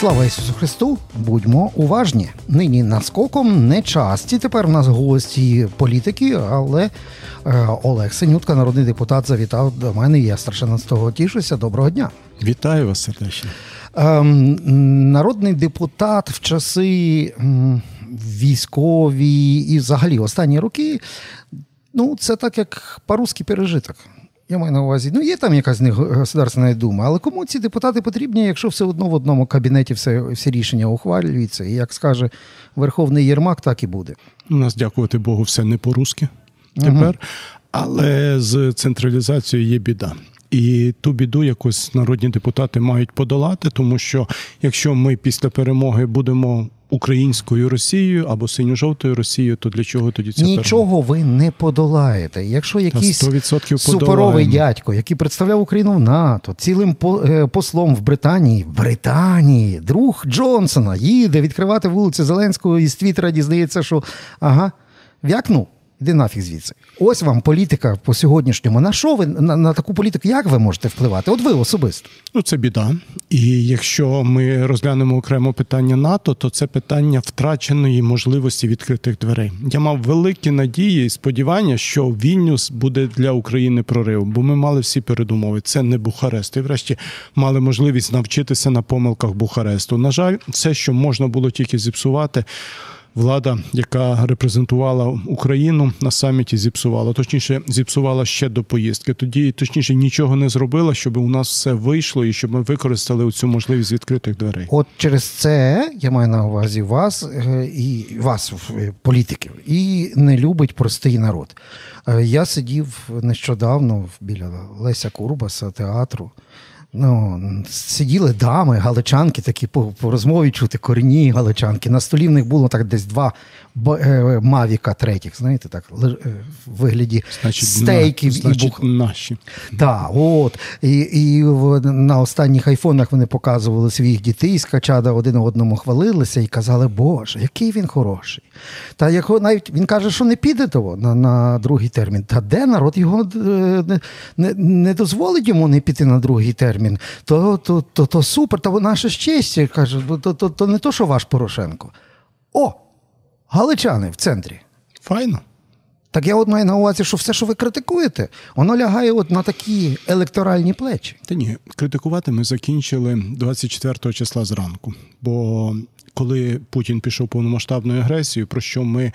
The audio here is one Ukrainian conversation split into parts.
Слава Ісусу Христу! Будьмо уважні. Нині наскоком не часті. Тепер у нас гості політики, але е, Олег Синютка, народний депутат, завітав до мене. Я страшенно з того тішуся. Доброго дня. Вітаю вас сердечно. Ем, народний депутат в часи військові і взагалі останні роки. Ну, це так як по-русски пережиток. Я маю на увазі, ну є там якась государственна дума, але кому ці депутати потрібні, якщо все одно в одному кабінеті все, всі рішення ухвалюються, і як скаже Верховний Єрмак, так і буде. У нас, дякувати Богу, все не по-русски тепер, угу. але з централізацією є біда. І ту біду якось народні депутати мають подолати, тому що якщо ми після перемоги будемо українською Росією або синьо-жовтою Росією, то для чого тоді це нічого перемога? ви не подолаєте? Якщо якийсь 100% суперовий дядько, який представляв Україну в НАТО, цілим послом в Британії, в Британії, друг Джонсона їде відкривати вулиці Зеленського і з Твіттера дізнається, що ага, в'якнув. Іди нафіг звідси. Ось вам політика по сьогоднішньому. На що ви на, на таку політику? Як ви можете впливати? От ви особисто. Ну це біда. І якщо ми розглянемо окремо питання НАТО, то це питання втраченої можливості відкритих дверей. Я мав великі надії і сподівання, що Вільнюс буде для України проривом, бо ми мали всі передумови. Це не Бухарест. І врешті мали можливість навчитися на помилках Бухаресту. На жаль, все, що можна було тільки зіпсувати влада, яка репрезентувала Україну на саміті, зіпсувала. Точніше, зіпсувала ще до поїздки. Тоді точніше нічого не зробила, щоб у нас все вийшло і щоб ми використали цю можливість відкритих дверей. От через це я маю на увазі вас е, і вас, е, політиків, і не любить простий народ. Е, я сидів нещодавно біля Леся Курбаса театру ну, сиділи дами, галичанки, такі по, по розмові чути корінні галичанки. На столі в них було так десь два е, мавіка третіх, знаєте, так, е, в вигляді значить, стейків на, значить, і бух... наші. Так, от. І і на останніх айфонах вони показували своїх дітей, скачада один одному хвалилися і казали, Боже, який він хороший. Та як навіть він каже, що не піде того на на другий термін. Та де народ його е, не, не, не дозволить йому не піти на другий термін термін, то то, то, то супер, то наша честь, каже, то, то, то не то, що ваш Порошенко. О, галичани в центрі. Файно. Так я от маю на увазі, що все, що ви критикуєте, воно лягає от на такі електоральні плечі. Та ні, критикувати ми закінчили 24 числа зранку. Бо коли Путін пішов повномасштабною агресією, про що ми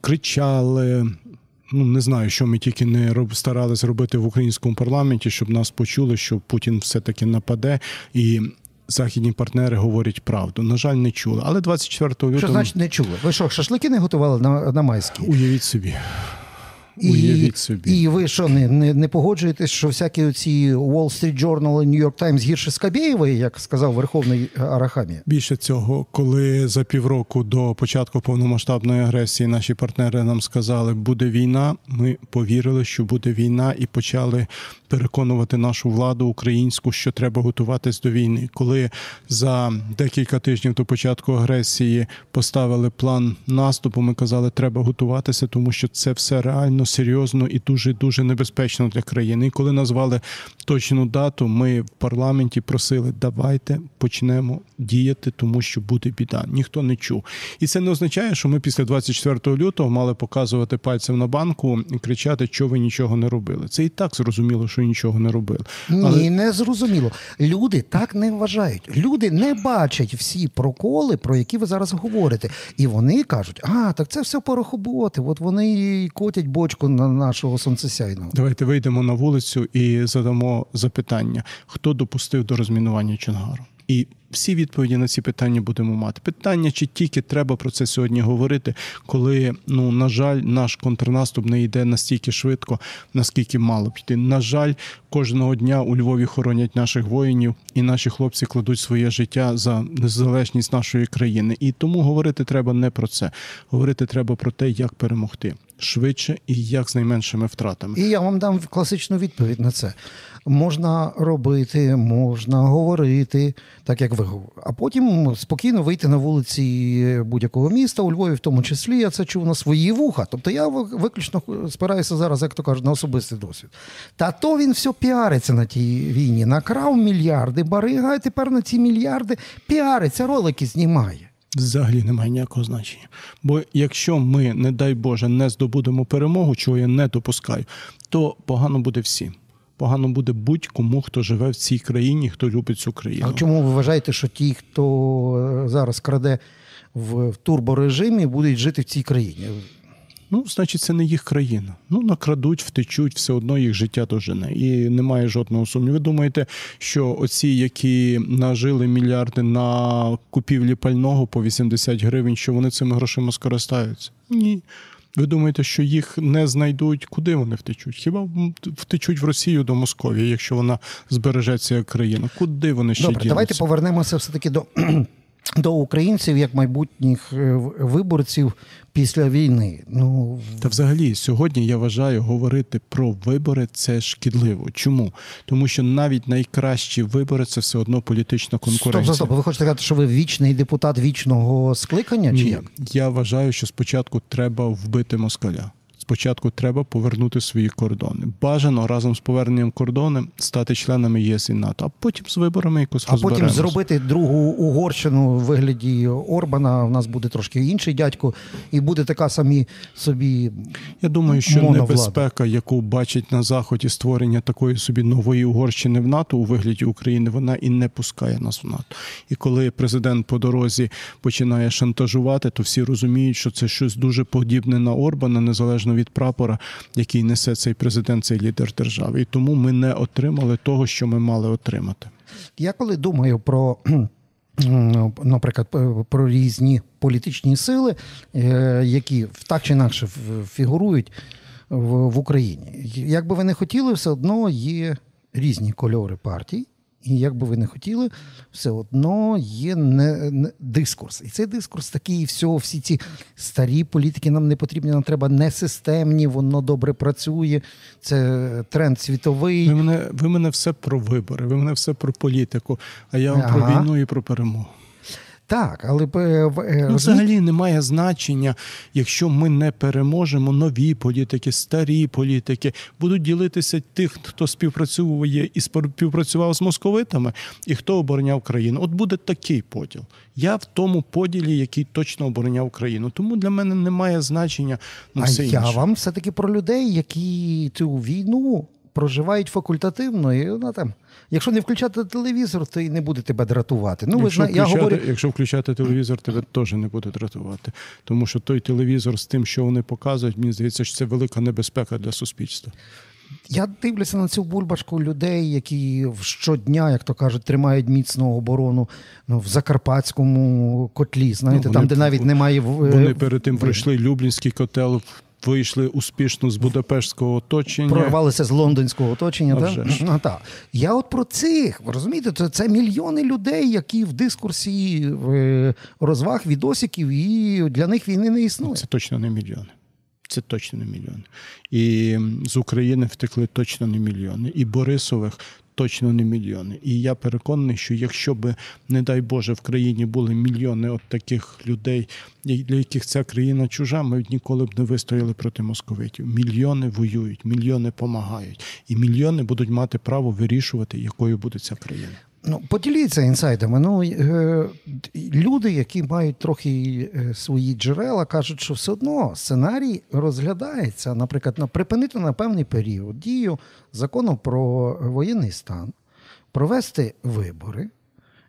кричали, ну не знаю, що ми тільки не роб, старались робити в українському парламенті, щоб нас почули, що Путін все-таки нападе і. Західні партнери говорять правду. На жаль, не чули. Але 24 лютого... Що значить не чули? Ви що, шашлики не готували на на майські? Уявіть собі. І, Уявіть собі. І ви що, не не, не погоджуєтесь, що всякі ці Wall Street Journal і New York Times гірше Скабєєвої, як сказав Верховний Арахамія? Більше цього, коли за півроку до початку повномасштабної агресії наші партнери нам сказали, буде війна, ми повірили, що буде війна, і почали переконувати нашу владу українську, що треба готуватись до війни. Коли за декілька тижнів до початку агресії поставили план наступу, ми казали, треба готуватися, тому що це все реально серйозно і дуже дуже небезпечно для країни. І коли назвали точну дату, ми в парламенті просили, давайте почнемо діяти, тому що буде біда. Ніхто не чув. І це не означає, що ми після 24 лютого мали показувати пальцем на банку і кричати, що ви нічого не робили. Це і так зрозуміло, що нічого не робили. Ні, не зрозуміло. Люди так не вважають. Люди не бачать всі проколи, про які ви зараз говорите. І вони кажуть, а так це все порохоботи. От вони котять бочку на нашого сонцесяйного. Давайте вийдемо на вулицю і задамо запитання: хто допустив до розмінування Чонгару? І всі відповіді на ці питання будемо мати. Питання, чи тільки треба про це сьогодні говорити, коли ну на жаль, наш контрнаступ не йде настільки швидко, наскільки мало б йти. На жаль, кожного дня у Львові хоронять наших воїнів, і наші хлопці кладуть своє життя за незалежність нашої країни. І тому говорити треба не про це. Говорити треба про те, як перемогти. Швидше і як з найменшими втратами. І я вам дам класичну відповідь на це. Можна робити, можна говорити, так як ви а потім спокійно вийти на вулиці будь-якого міста, у Львові, в тому числі, я це чув на свої вуха. Тобто я виключно спираюся зараз, як то кажуть, на особистий досвід. Та то він все піариться на тій війні. Накрав мільярди, барига, і тепер на ці мільярди піариться, ролики знімає. Взагалі немає ніякого значення. Бо якщо ми, не дай Боже, не здобудемо перемогу, чого я не допускаю, то погано буде всім. Погано буде будь-кому, хто живе в цій країні, хто любить цю країну. А чому ви вважаєте, що ті, хто зараз краде в турборежимі, будуть жити в цій країні? Ну, значить, це не їх країна. Ну, накрадуть, втечуть, все одно їх життя дожене. І немає жодного сумніву. Ви думаєте, що оці, які нажили мільярди на купівлі пального по 80 гривень, що вони цими грошима скористаються? Ні. Ви думаєте, що їх не знайдуть? Куди вони втечуть? Хіба втечуть в Росію до Московії, якщо вона збережеться як країна? Куди вони ще Добре, дінуться? Давайте повернемося все таки до до українців як майбутніх е, виборців після війни. Ну та взагалі сьогодні я вважаю говорити про вибори це шкідливо. Чому? Тому що навіть найкращі вибори це все одно політична конкуренція. Стоп, стоп, ви хочете сказати, що ви вічний депутат вічного скликання? Чи Ні, як? Я вважаю, що спочатку треба вбити москаля спочатку треба повернути свої кордони. Бажано разом з поверненням кордонів стати членами ЄС і НАТО, а потім з виборами якось а потім зробити другу Угорщину в вигляді Орбана. У нас буде трошки інший дядько, і буде така самі собі. Я думаю, що моновлада. небезпека, яку бачить на заході створення такої собі нової Угорщини в НАТО у вигляді України, вона і не пускає нас в НАТО. І коли президент по дорозі починає шантажувати, то всі розуміють, що це щось дуже подібне на Орбана, незалежно від прапора, який несе цей президент, цей лідер держави. І тому ми не отримали того, що ми мали отримати. Я коли думаю про. Наприклад, про різні політичні сили, е, які так чи інакше фігурують в Україні. Як би ви не хотіли, все одно є різні кольори партій, і як би ви не хотіли, все одно є не, не дискурс. І цей дискурс такий, все, всі ці старі політики нам не потрібні, нам треба не системні, воно добре працює. Це тренд світовий. Ви мене ви мене все про вибори, ви мене все про політику, а я вам ага. про війну і про перемогу. Так, але е, ну, взагалі немає значення, якщо ми не переможемо нові політики, старі політики будуть ділитися тих, хто співпрацює і співпрацював з московитами, і хто обороняв країну. От буде такий поділ. Я в тому поділі, який точно обороняв країну. Тому для мене немає значення. Ну, а все я інше. вам все таки про людей, які цю війну проживають факультативно, і вона там. Якщо не включати телевізор, то і не буде тебе дратувати. Ну, якщо, ви, включати, я говорю... якщо включати телевізор, тебе теж не буде дратувати. Тому що той телевізор з тим, що вони показують, мені здається, що це велика небезпека для суспільства. Я дивлюся на цю бульбашку людей, які щодня, як то кажуть, тримають міцну оборону ну, в Закарпатському котлі. Знаєте, ну, вони, там, де навіть немає Вони перед тим пройшли Люблінський котел вийшли успішно з Будапештського оточення. Прорвалися з лондонського оточення. Так? Ну, так. Я от про цих, розумієте, це, це мільйони людей, які в дискурсі в розваг відосиків, і для них війни не існує. Це точно не мільйони. Це точно не мільйони. І з України втекли точно не мільйони. І Борисових точно не мільйони. І я переконаний, що якщо би, не дай Боже, в країні були мільйони от таких людей, для яких ця країна чужа, ми ніколи б не вистояли проти московитів. Мільйони воюють, мільйони допомагають, і мільйони будуть мати право вирішувати, якою буде ця країна. Ну, поділіться інсайдами. Ну е, люди, які мають трохи е, свої джерела, кажуть, що все одно сценарій розглядається, наприклад, на припинити на певний період дію закону про воєнний стан, провести вибори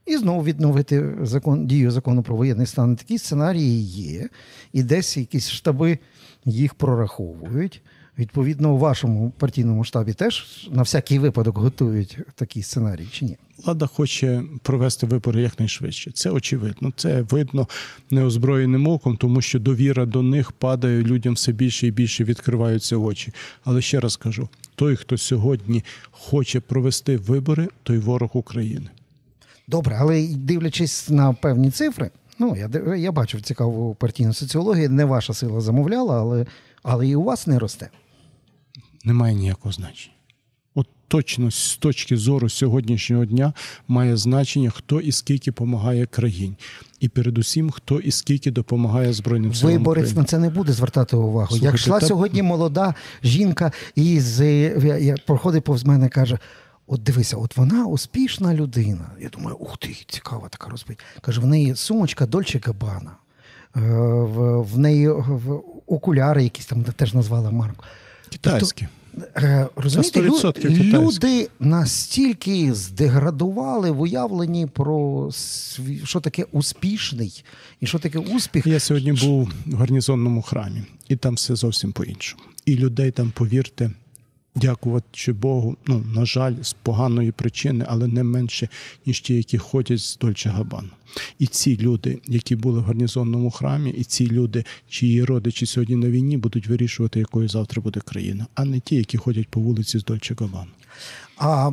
і знову відновити закон дію закону про воєнний стан. Такі сценарії є, і десь якісь штаби їх прораховують. Відповідно, у вашому партійному штабі теж на всякий випадок готують такі сценарії чи ні? Влада хоче провести вибори якнайшвидше. Це очевидно. Це видно неозброєним оком, тому що довіра до них падає людям все більше і більше відкриваються очі. Але ще раз кажу: той, хто сьогодні хоче провести вибори, той ворог України. Добре, але дивлячись на певні цифри, ну я я бачив цікаву партійну соціологію. Не ваша сила замовляла, але але і у вас не росте. Немає ніякого значення. От точно з точки зору сьогоднішнього дня має значення, хто і скільки допомагає країні. І передусім, хто і скільки допомагає Збройним силам Виборець на це не буде звертати увагу. Слухайте, Як йшла та- сьогодні молода жінка і з проходить повз мене, каже: От дивися, от вона успішна людина. Я думаю, ух ти, цікава така розповідь. Каже, в неї сумочка Дольче Габана, в, неї окуляри, якісь там теж назвала марку. Китайські. Е, Розумієте, лю- люди настільки здеградували в уявленні про що таке успішний і що таке успіх. Я сьогодні був в гарнізонному храмі, і там все зовсім по-іншому. І людей там, повірте, дякувати Богу, ну, на жаль, з поганої причини, але не менше, ніж ті, які ходять з Дольче Габану. І ці люди, які були в гарнізонному храмі, і ці люди, чиї родичі сьогодні на війні, будуть вирішувати, якою завтра буде країна, а не ті, які ходять по вулиці з Дольче Габану. А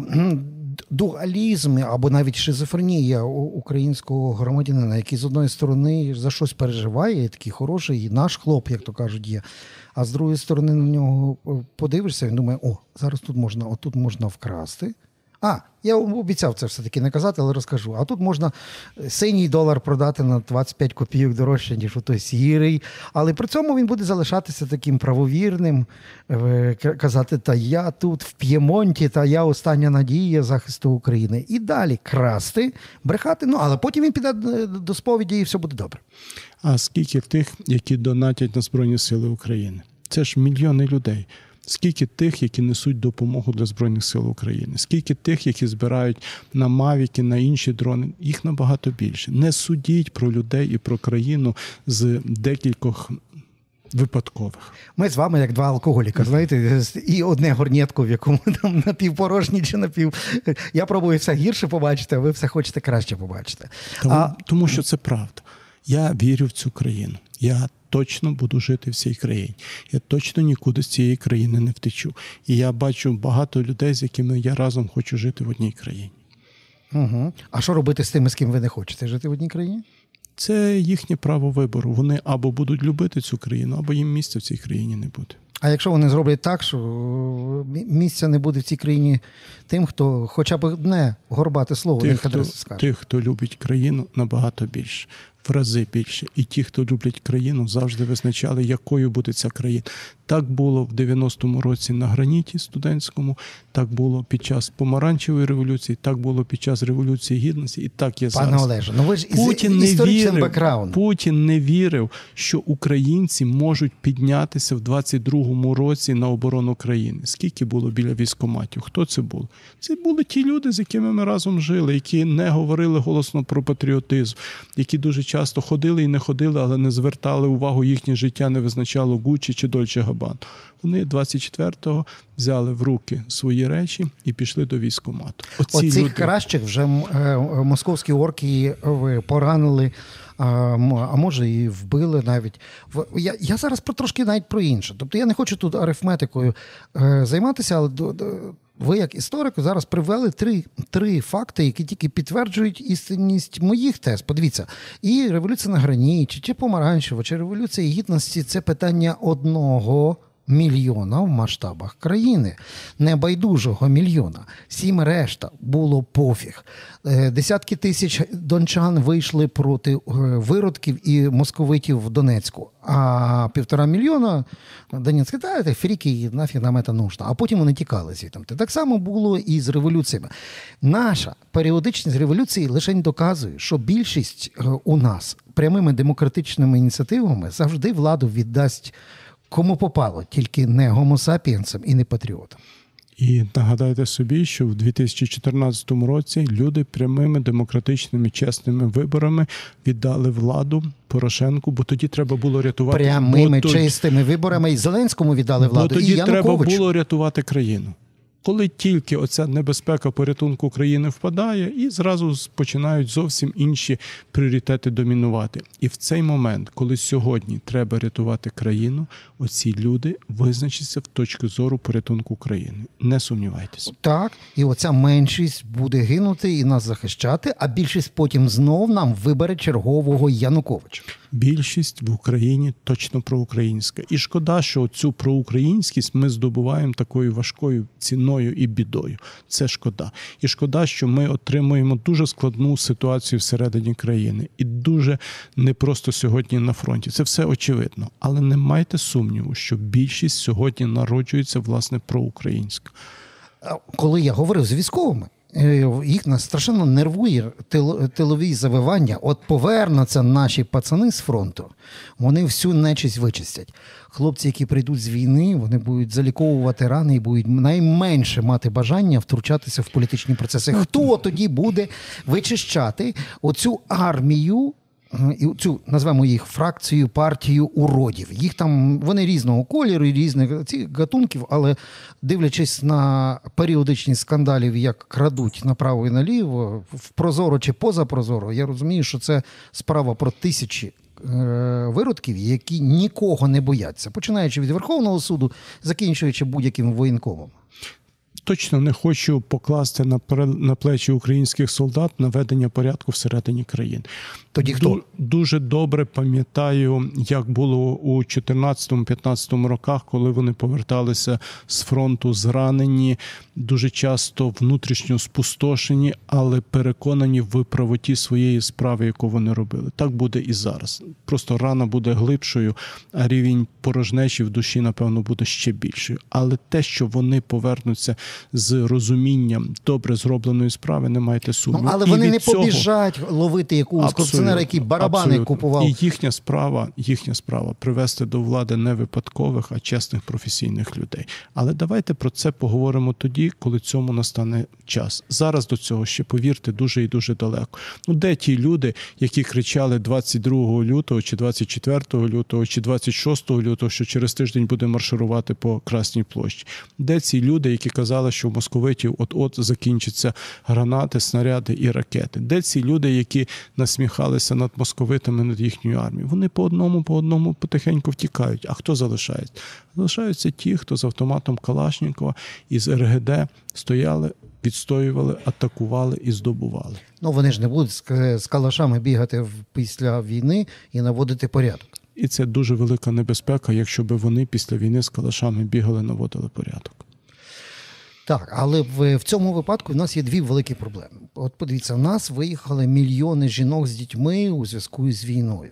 дуалізм або навіть шизофренія українського громадянина, який з одної сторони за щось переживає, такий хороший, наш хлоп, як то кажуть, є. А з другої сторони на нього е, подивишся, він думає, о, зараз тут можна, отут можна вкрасти. А, я обіцяв це все-таки не казати, але розкажу. А тут можна синій долар продати на 25 копійок дорожче, ніж у той сірий. Але при цьому він буде залишатися таким правовірним, е, казати, та я тут в П'ємонті, та я остання надія захисту України. І далі красти, брехати. Ну, але потім він піде е, до сповіді і все буде добре. А скільки тих, які донатять на Збройні Сили України? Це ж мільйони людей. Скільки тих, які несуть допомогу для Збройних сил України? Скільки тих, які збирають на мавіки, на інші дрони? Їх набагато більше. Не судіть про людей і про країну з декількох випадкових. Ми з вами як два алкоголіка, знаєте, і одне горнєтко, в якому там напівпорожній чи напів. Я пробую все гірше побачити, а ви все хочете краще побачити. Тому, А, тому що це правда. Я вірю в цю країну. Я точно буду жити в цій країні. Я точно нікуди з цієї країни не втечу. І я бачу багато людей, з якими я разом хочу жити в одній країні. угу. а що робити з тими, з ким ви не хочете жити в одній країні? Це їхнє право вибору. Вони або будуть любити цю країну, або їм місця в цій країні не буде. А якщо вони зроблять так, що місця не буде в цій країні тим, хто хоча б одне горбате слово Тих хто, скаже. тих, хто любить країну, набагато більше, в рази більше. І ті, хто люблять країну, завжди визначали, якою буде ця країна. Так було в 90-му році на граніті студентському, так було під час помаранчевої революції, так було під час революції гідності, і так є Пане зараз. Олеже, ну ви ж Путін не вірив, бекграундом. Путін не вірив, що українці можуть піднятися в 22-му році на оборону країни. Скільки було біля військоматів? Хто це був? Це були ті люди, з якими ми разом жили, які не говорили голосно про патріотизм, які дуже часто ходили і не ходили, але не звертали увагу, їхнє життя не визначало Гуччі чи Дольче Габан. Вони 24-го взяли в руки свої речі і пішли до військомату. Оці Оцих люди... кращих вже е, е, московські орки е, поранили, а, може і вбили навіть. Я, я зараз про трошки навіть про інше. Тобто я не хочу тут арифметикою займатися, але ви, як історик, зараз привели три, три факти, які тільки підтверджують істинність моїх тез. Подивіться, і революція на граніті, чи помаранчева, чи революція гідності це питання одного мільйона в масштабах країни, небайдужого мільйона. Всім решта було пофіг. Е, Десятки тисяч дончан вийшли проти е, виродків і московитів в Донецьку. А півтора мільйона Донецьк, та це фріки, нафіг нам це нужно. А потім вони тікали звідти. Так само було і з революціями. Наша періодичність революції лише доказує, що більшість е, у нас прямими демократичними ініціативами завжди владу віддасть кому попало, тільки не гомосапіенсам і не патріотам. І нагадайте собі, що в 2014 році люди прямими демократичними чесними виборами віддали владу Порошенку, бо тоді треба було рятувати Прямими бо тоді- чистими виборами і Зеленському віддали владу. Бо тоді і треба було рятувати країну. Коли тільки оця небезпека порятунку країни впадає, і зразу починають зовсім інші пріоритети домінувати. І в цей момент, коли сьогодні треба рятувати країну, оці люди визначаться в точки зору порятунку країни. Не сумнівайтеся. Так, і оця меншість буде гинути і нас захищати, а більшість потім знов нам вибере чергового Януковича. Більшість в Україні точно проукраїнська. І шкода, що цю проукраїнськість ми здобуваємо такою важкою ціною і бідою. Це шкода. І шкода, що ми отримуємо дуже складну ситуацію всередині країни, і дуже непросто сьогодні на фронті. Це все очевидно, але не майте сумніву, що більшість сьогодні народжується власне проукраїнська. Коли я говорив з військовими. Е, їх нас страшенно нервує тилові завивання. От повернуться наші пацани з фронту, вони всю нечисть вичистять. Хлопці, які прийдуть з війни, вони будуть заліковувати рани і будуть найменше мати бажання втручатися в політичні процеси. Хто тоді буде вичищати оцю армію і цю назвемо їх фракцією партію уродів. Їх там вони різного кольору, різних ці гатунків, але дивлячись на періодичність скандалів, як крадуть направо і наліво, в прозоро чи поза прозоро, я розумію, що це справа про тисячі. Е, виродків, які нікого не бояться, починаючи від Верховного суду, закінчуючи будь-яким воєнкомом точно не хочу покласти на на плечі українських солдат наведення порядку всередині країн. Тоді хто дуже добре пам'ятаю, як було у 14-15 роках, коли вони поверталися з фронту зранені, дуже часто внутрішньо спустошені, але переконані в правоті своєї справи, яку вони робили. Так буде і зараз. Просто рана буде глибшою, а рівень порожнечі в душі, напевно, буде ще більшою. Але те, що вони повернуться з розумінням добре зробленої справи, не маєте сумніву. Ну, але вони не цього... побіжать ловити якогось корупціонера, який барабани абсолютно. купував. І їхня справа, їхня справа привести до влади не випадкових, а чесних професійних людей. Але давайте про це поговоримо тоді, коли цьому настане час. Зараз до цього ще повірте дуже і дуже далеко. Ну де ті люди, які кричали 22 лютого, чи 24 лютого, чи 26 лютого, що через тиждень буде марширувати по Красній площі? Де ці люди, які казали? Казали, що в московитів от-от закінчаться гранати, снаряди і ракети. Де ці люди, які насміхалися над московитами, над їхньою армією? Вони по одному, по одному потихеньку втікають. А хто залишається? Залишаються ті, хто з автоматом Калашнікова із РГД стояли. Відстоювали, атакували і здобували. Ну вони ж не будуть з калашами бігати після війни і наводити порядок. І це дуже велика небезпека, якщо би вони після війни з калашами бігали, наводили порядок. Так, але в, в цьому випадку в нас є дві великі проблеми. От подивіться, в нас виїхали мільйони жінок з дітьми у зв'язку з війною.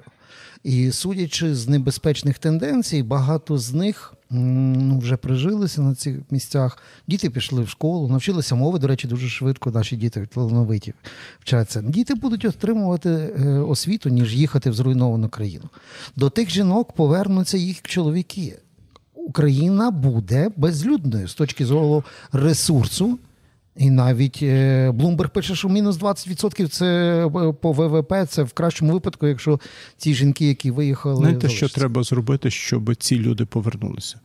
І судячи з небезпечних тенденцій, багато з них ну, вже прижилися на цих місцях. Діти пішли в школу, навчилися мови. До речі, дуже швидко наші діти талановиті вчаться. Діти будуть отримувати е, освіту, ніж їхати в зруйновану країну. До тих жінок повернуться їх чоловіки. Україна буде безлюдною з точки зору ресурсу. І навіть Блумберг пише, що мінус 20% це е, по ВВП, це в кращому випадку, якщо ці жінки, які виїхали, Знаєте, залишаться. що треба зробити, щоб ці люди повернулися.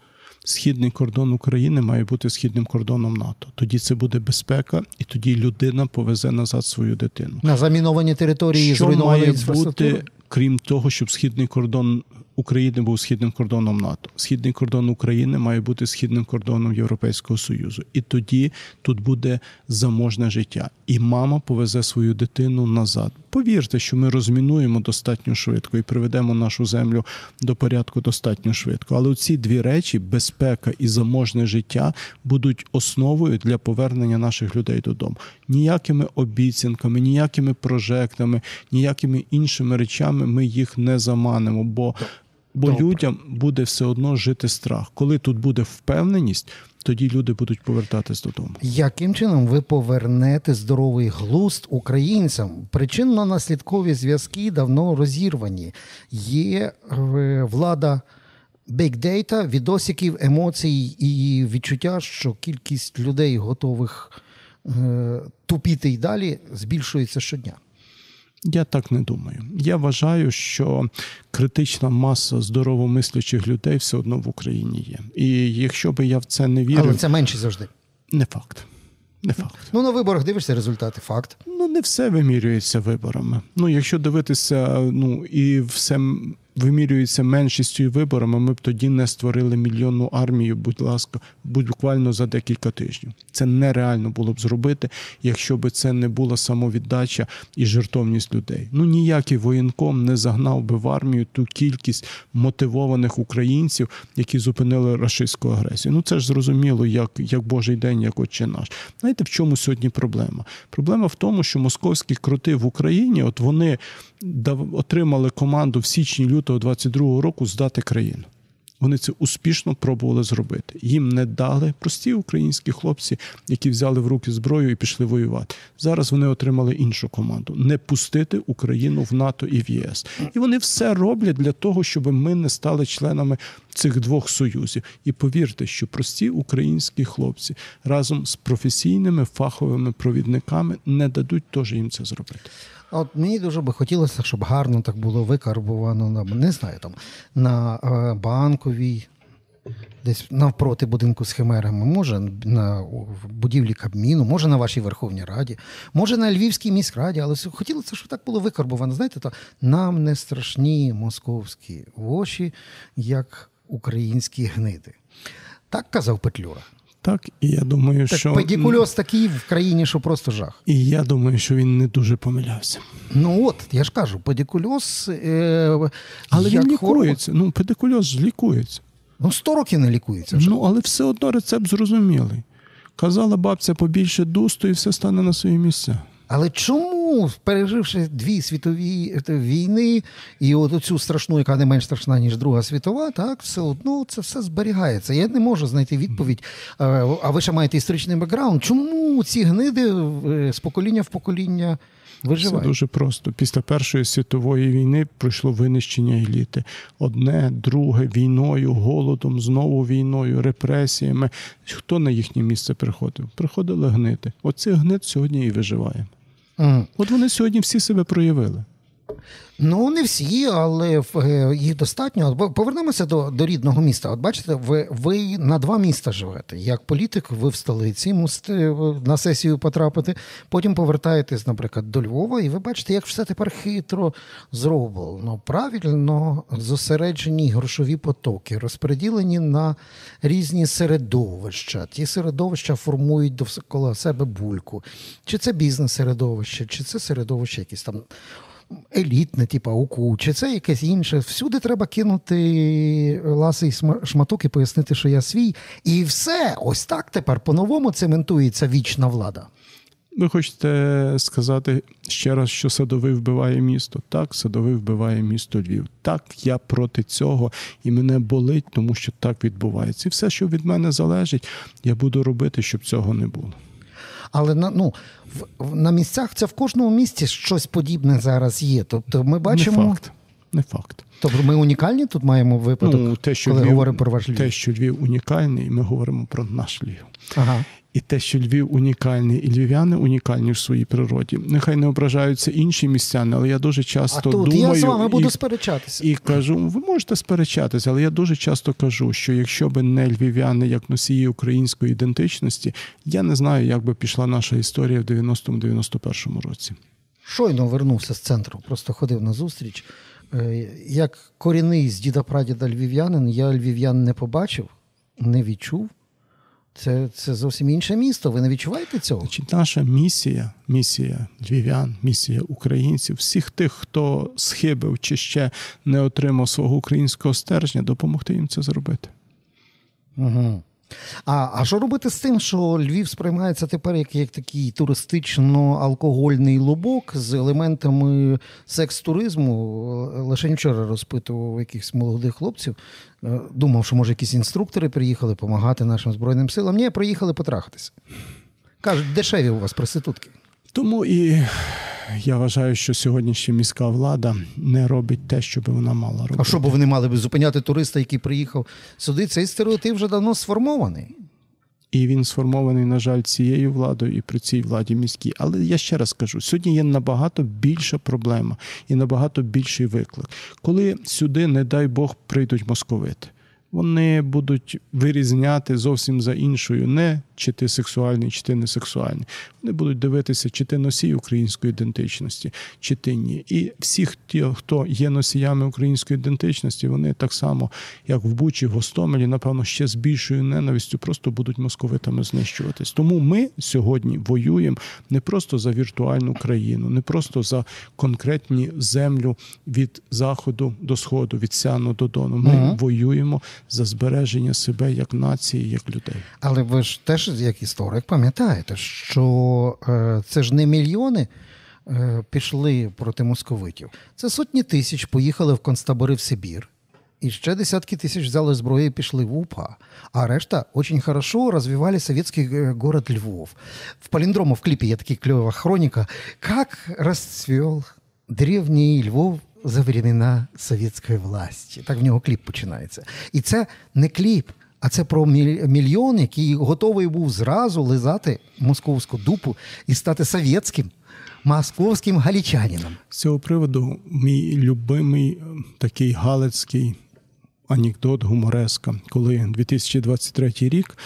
Східний кордон України має бути східним кордоном НАТО. Тоді це буде безпека, і тоді людина повезе назад свою дитину. На заміновані території що має бути, крім того, щоб східний кордон України був східним кордоном НАТО. Східний кордон України має бути східним кордоном Європейського Союзу. І тоді тут буде заможне життя. І мама повезе свою дитину назад. Повірте, що ми розмінуємо достатньо швидко і приведемо нашу землю до порядку достатньо швидко. Але ці дві речі безпека і заможне життя будуть основою для повернення наших людей додому. Ніякими обіцянками, ніякими прожектами, ніякими іншими речами ми їх не заманимо. бо Бо Добре. людям буде все одно жити страх. Коли тут буде впевненість, тоді люди будуть повертатись додому. Яким чином ви повернете здоровий глузд українцям? Причинно-наслідкові зв'язки давно розірвані. Є е, влада бейкдейта, відосиків, емоцій і відчуття, що кількість людей готових е, тупіти й далі збільшується щодня. Я так не думаю. Я вважаю, що критична маса здоровомислячих людей все одно в Україні є. І якщо би я в це не вірив... Але це менше завжди. Не факт. Не факт. Ну на виборах дивишся результати. Факт. Ну не все вимірюється виборами. Ну, якщо дивитися, ну і все вимірюється меншістю і виборами, ми б тоді не створили мільйонну армію, будь ласка, буквально за декілька тижнів. Це нереально було б зробити, якщо б це не була самовіддача і жертовність людей. Ну ніякий воєнком не загнав би в армію ту кількість мотивованих українців, які зупинили рашистську агресію. Ну це ж зрозуміло, як, як Божий день, як отче наш. Знаєте, в чому сьогодні проблема? Проблема в тому, що московські кроти в Україні, от вони отримали команду в січні лютого 22-го року здати країну. Вони це успішно пробували зробити. Їм не дали прості українські хлопці, які взяли в руки зброю і пішли воювати. Зараз вони отримали іншу команду не пустити Україну в НАТО і в ЄС. І вони все роблять для того, щоб ми не стали членами цих двох союзів. І повірте, що прості українські хлопці разом з професійними фаховими провідниками не дадуть теж їм це зробити. От мені дуже би хотілося, щоб гарно так було викарбовано на не знаю, там на е, банковій, десь навпроти будинку з химерами, може на будівлі Кабміну, може на вашій Верховній Раді, може на Львівській міськраді, але хотілося, щоб так було викарбовано. Знаєте, то нам не страшні московські воші, як українські гниди. Так казав Петлюра. Так, і я думаю, так, що педікульоз такий в країні, що просто жах. І я думаю, що він не дуже помилявся. Ну от я ж кажу, педикульоз... Е, але він лікується. Хвороб... Ну, педикульоз лікується. Ну, 100 років не лікується. вже. Ну, але все одно рецепт зрозумілий. Казала бабця побільше дусту, і все стане на свої місця. Але чому, переживши дві світові е, війни і от цю страшну, яка не менш страшна, ніж Друга світова, так все одно це все зберігається. Я не можу знайти відповідь. Е, а ви ще маєте історичний бекграунд. Чому ці гниди е, з покоління в покоління виживають? Це дуже просто. Після Першої світової війни пройшло винищення еліти. Одне, друге, війною, голодом, знову війною, репресіями. Хто на їхнє місце приходив? Приходили гнити. Оцей гнит сьогодні і виживає. Mm. От вони сьогодні всі себе проявили. Ну, не всі, але е, їх достатньо. Повернемося до до рідного міста. От бачите, ви ви на два міста живете. Як політик, ви в столиці мусите е, на сесію потрапити. Потім повертаєтесь, наприклад, до Львова, і ви бачите, як все тепер хитро зроблено. Правильно зосереджені грошові потоки, розподілені на різні середовища. Ті середовища формують довкола себе бульку. Чи це бізнес-середовище, чи це середовище якісь там елітне, типу УКУ, чи це якесь інше. Всюди треба кинути ласий шматок і пояснити, що я свій. І все, ось так тепер по-новому цементується вічна влада. Ви хочете сказати ще раз, що садовий вбиває місто? Так, садовий вбиває місто Львів. Так, я проти цього і мене болить, тому що так відбувається. І все, що від мене залежить, я буду робити, щоб цього не було. Але на ну в, на місцях це в кожному місці щось подібне зараз є. Тобто ми бачимо. Не факт. Не факт. Тобто ми унікальні тут маємо випадок, ну, те, що коли Львів, говоримо про ваш Львів? Те, що Львів унікальний, ми говоримо про наш Львів. Ага. І те, що Львів унікальний, і львів'яни унікальні в своїй природі. Нехай не ображаються інші містяни, але я дуже часто а тут думаю я з вами буду і, сперечатися. І кажу: ви можете сперечатися, але я дуже часто кажу, що якщо би не львів'яни як носії української ідентичності, я не знаю, як би пішла наша історія в 90-91 році. Щойно вернувся з центру, просто ходив на зустріч. Е, як корінний з діда прадіда львів'янин, я львів'ян не побачив, не відчув. Це це зовсім інше місто. Ви не відчуваєте цього? Значить, Наша місія, місія львів'ян, місія українців, всіх тих, хто схибив чи ще не отримав свого українського стержня, допомогти їм це зробити. Угу. А а що робити з тим, що Львів сприймається тепер як як такий туристично-алкогольний лобок з елементами секс-туризму? Лише вчора розпитував якихось молодих хлопців. Е, думав, що може якісь інструктори приїхали допомагати нашим Збройним силам. Ні, приїхали потрахатися. Кажуть, дешеві у вас проститутки. Тому і я вважаю, що сьогоднішня міська влада не робить те, що би вона мала робити. А що б вони мали б зупиняти туриста, який приїхав сюди? Цей стереотип вже давно сформований. І він сформований, на жаль, цією владою і при цій владі міській. Але я ще раз кажу: сьогодні є набагато більша проблема і набагато більший виклик. Коли сюди, не дай Бог, прийдуть московити, вони будуть вирізняти зовсім за іншою, не чи ти сексуальний, чи ти не сексуальний. Вони будуть дивитися, чи ти носій української ідентичності, чи ти ні. І всі, хто є носіями української ідентичності, вони так само, як в Бучі, в Гостомелі, напевно, ще з більшою ненавистю просто будуть московитами знищуватись. Тому ми сьогодні воюємо не просто за віртуальну країну, не просто за конкретні землю від заходу до сходу, від сяну до дону. Ми Мгм. воюємо за збереження себе як нації, як людей. Але ви ж теж, як історик, пам'ятаєте, що е, це ж не мільйони е, пішли проти московитів. Це сотні тисяч поїхали в концтабори в Сибір. І ще десятки тисяч взяли зброю і пішли в УПА. А решта очень хорошо развивали советский э, город Львов. В Палиндрому в клипе є така кльова хроніка. Как расцвел древній Львов за времена совєтської власті. Так в нього кліп починається. І це не кліп, а це про міль- мільйон, який готовий був зразу лизати московську дупу і стати совєтським московським галічанином. З цього приводу мій любимий е, такий галицький анекдот гумореска, коли 2023 рік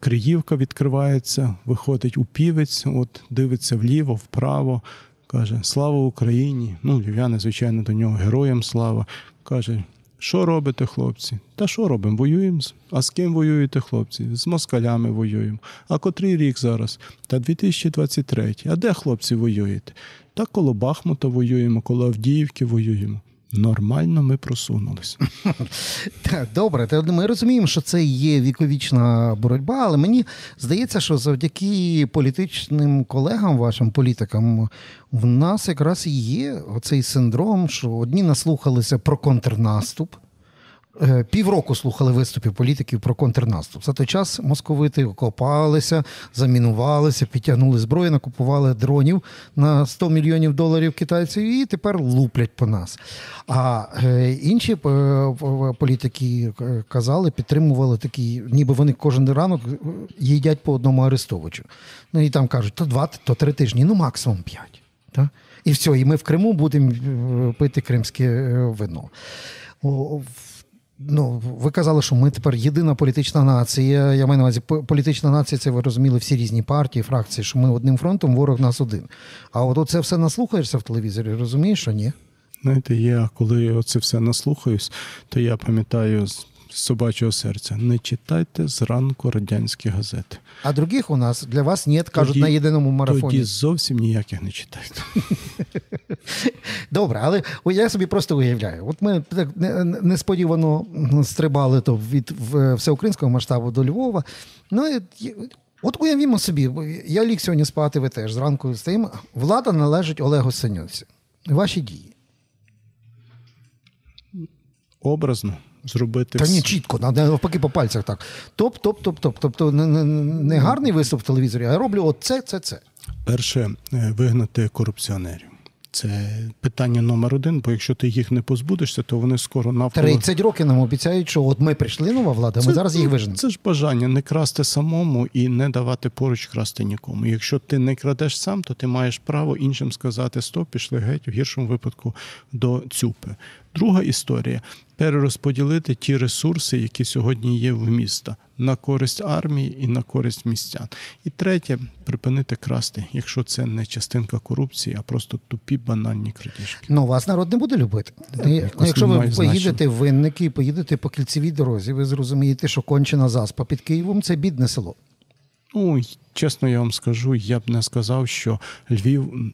Криївка відкривається, виходить упівець, от дивиться вліво, вправо, каже: Слава Україні! Ну, львів'яни, звичайно, до нього героям слава. Каже, що робите, хлопці? Та що робимо? Воюємо. А з ким воюєте, хлопці? З москалями воюємо. А котрий рік зараз? Та 2023. А де хлопці воюєте? Та коло Бахмута воюємо, коло Авдіївки воюємо. Нормально ми просунулися. Добре, ми розуміємо, що це є віковічна боротьба, але мені здається, що завдяки політичним колегам, вашим політикам, в нас якраз і є оцей синдром, що одні наслухалися про контрнаступ. Е, Півроку слухали виступів політиків про контрнаступ. За той час московити окопалися, замінувалися, підтягнули зброю, накупували дронів на 100 мільйонів доларів китайців і тепер луплять по нас. А е, інші е, політики казали, підтримували такі, ніби вони кожен ранок їдять по одному арестовичу. Ну і там кажуть, то два, то три тижні, ну максимум п'ять. Та? І все, і ми в Криму будемо пити кримське вино. Ну, ви казали, що ми тепер єдина політична нація. Я маю на увазі, політична нація це ви розуміли всі різні партії, фракції, що ми одним фронтом, ворог нас один. А от це все наслухаєшся в телевізорі, розумієш, що ні? Знаєте, я коли оце все наслухаюсь, то я пам'ятаю собачого серця: не читайте зранку радянські газети. А других у нас для вас ні, кажуть Тоді- на єдиному марафоні. Тоді зовсім ніяких не читайте. Добре, але я собі просто уявляю. От ми так не- не- несподівано стрибали то від всеукраїнського масштабу до Львова. Ну, і- от уявімо собі, я ліг сьогодні спати, ви теж зранку стоїмо. Влада належить Олегу Синюці. Ваші дії. Образно зробити Та ні, чітко, на- навпаки по пальцях так. Топ, топ, топ, топ. Тобто не, гарний виступ в телевізорі, а я роблю от це, це, це. Перше е, вигнати корупціонерів. Це питання номер один, бо якщо ти їх не позбудешся, то вони скоро навколо 30 років нам обіцяють, що от ми прийшли нова влада, ми зараз їх виженемо. Це ж бажання не красти самому і не давати поруч красти нікому. Якщо ти не крадеш сам, то ти маєш право іншим сказати стоп, пішли геть, в гіршому випадку до цюпи. Друга історія перерозподілити ті ресурси, які сьогодні є в міста, на користь армії і на користь містян. І третє припинити красти, якщо це не частинка корупції, а просто тупі банальні крадіжки. Ну, вас народ не буде любити. І, якось ну, якщо ви поїдете в винники, поїдете по кільцевій дорозі, ви зрозумієте, що кончена заспа під Києвом це бідне село. Ну, чесно, я вам скажу, я б не сказав, що Львів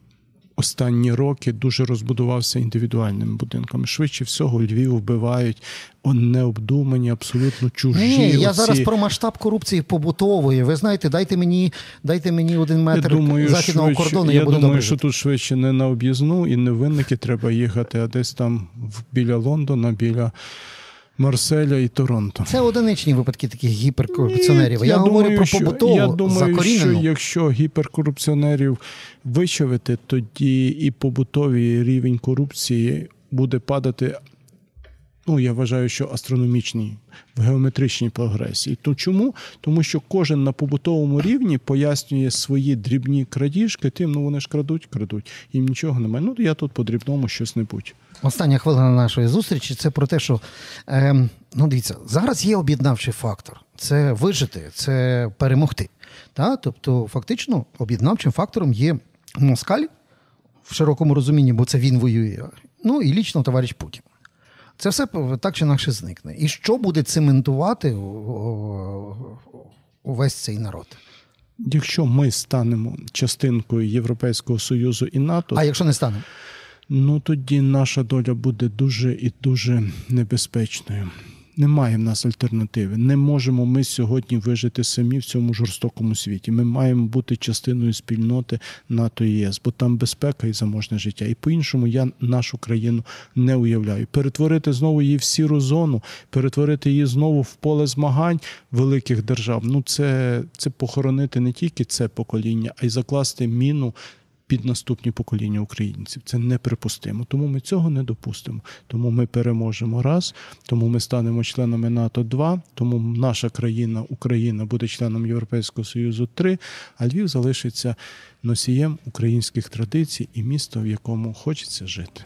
останні роки дуже розбудувався індивідуальними будинками. Швидше всього, Львів вбивають необдумані, абсолютно чужі. Ні, я оці- зараз про масштаб корупції побутової. Ви знаєте, дайте мені, дайте мені один Я метр думаю, західного швидше- кордону, я, я, буду думаю, добре. що тут швидше не на об'їзну і не винники треба їхати, а десь там біля Лондона, біля Марселя і Торонто. Це одиничні випадки таких гіперкорупціонерів. Ні, Я, говорю думаю, про що- побутову Я думаю, що якщо гіперкорупціонерів вичавити, тоді і побутовий рівень корупції буде падати. Ну, я вважаю, що астрономічній в геометричній прогресії. То чому? Тому що кожен на побутовому рівні пояснює свої дрібні крадіжки, тим, ну вони ж крадуть, крадуть, їм нічого немає. Ну я тут по дрібному щось небудь. Остання хвилина нашої зустрічі це про те, що ем, ну дивіться, зараз є об'єднавчий фактор. це вижити, це перемогти. Та? Тобто, фактично, об'єднавчим фактором є москаль в широкому розумінні, бо це він воює. Ну і лічно товариш Путін. Це все так чи інакше зникне. І що буде цементувати увесь цей народ? Якщо ми станемо частинкою Європейського Союзу і НАТО, а якщо не станемо? Ну тоді наша доля буде дуже і дуже небезпечною. Немає в нас альтернативи. Не можемо ми сьогодні вижити самі в цьому жорстокому світі. Ми маємо бути частиною спільноти НАТО і ЄС, бо там безпека і заможне життя. І по-іншому я нашу країну не уявляю. Перетворити знову її в сіру зону, перетворити її знову в поле змагань великих держав. Ну це, це похоронити не тільки це покоління, а й закласти міну під наступні покоління українців. Це неприпустимо. Тому ми цього не допустимо. Тому ми переможемо раз, тому ми станемо членами НАТО два, тому наша країна, Україна, буде членом Європейського Союзу три, а Львів залишиться носієм українських традицій і місто, в якому хочеться жити.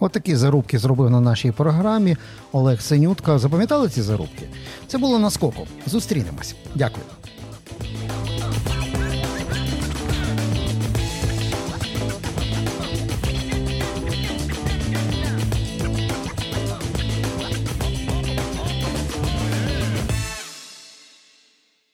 От зарубки зробив на нашій програмі Олег Синютка. Запам'ятали ці зарубки? Це було наскоку. Зустрінемось. Дякую.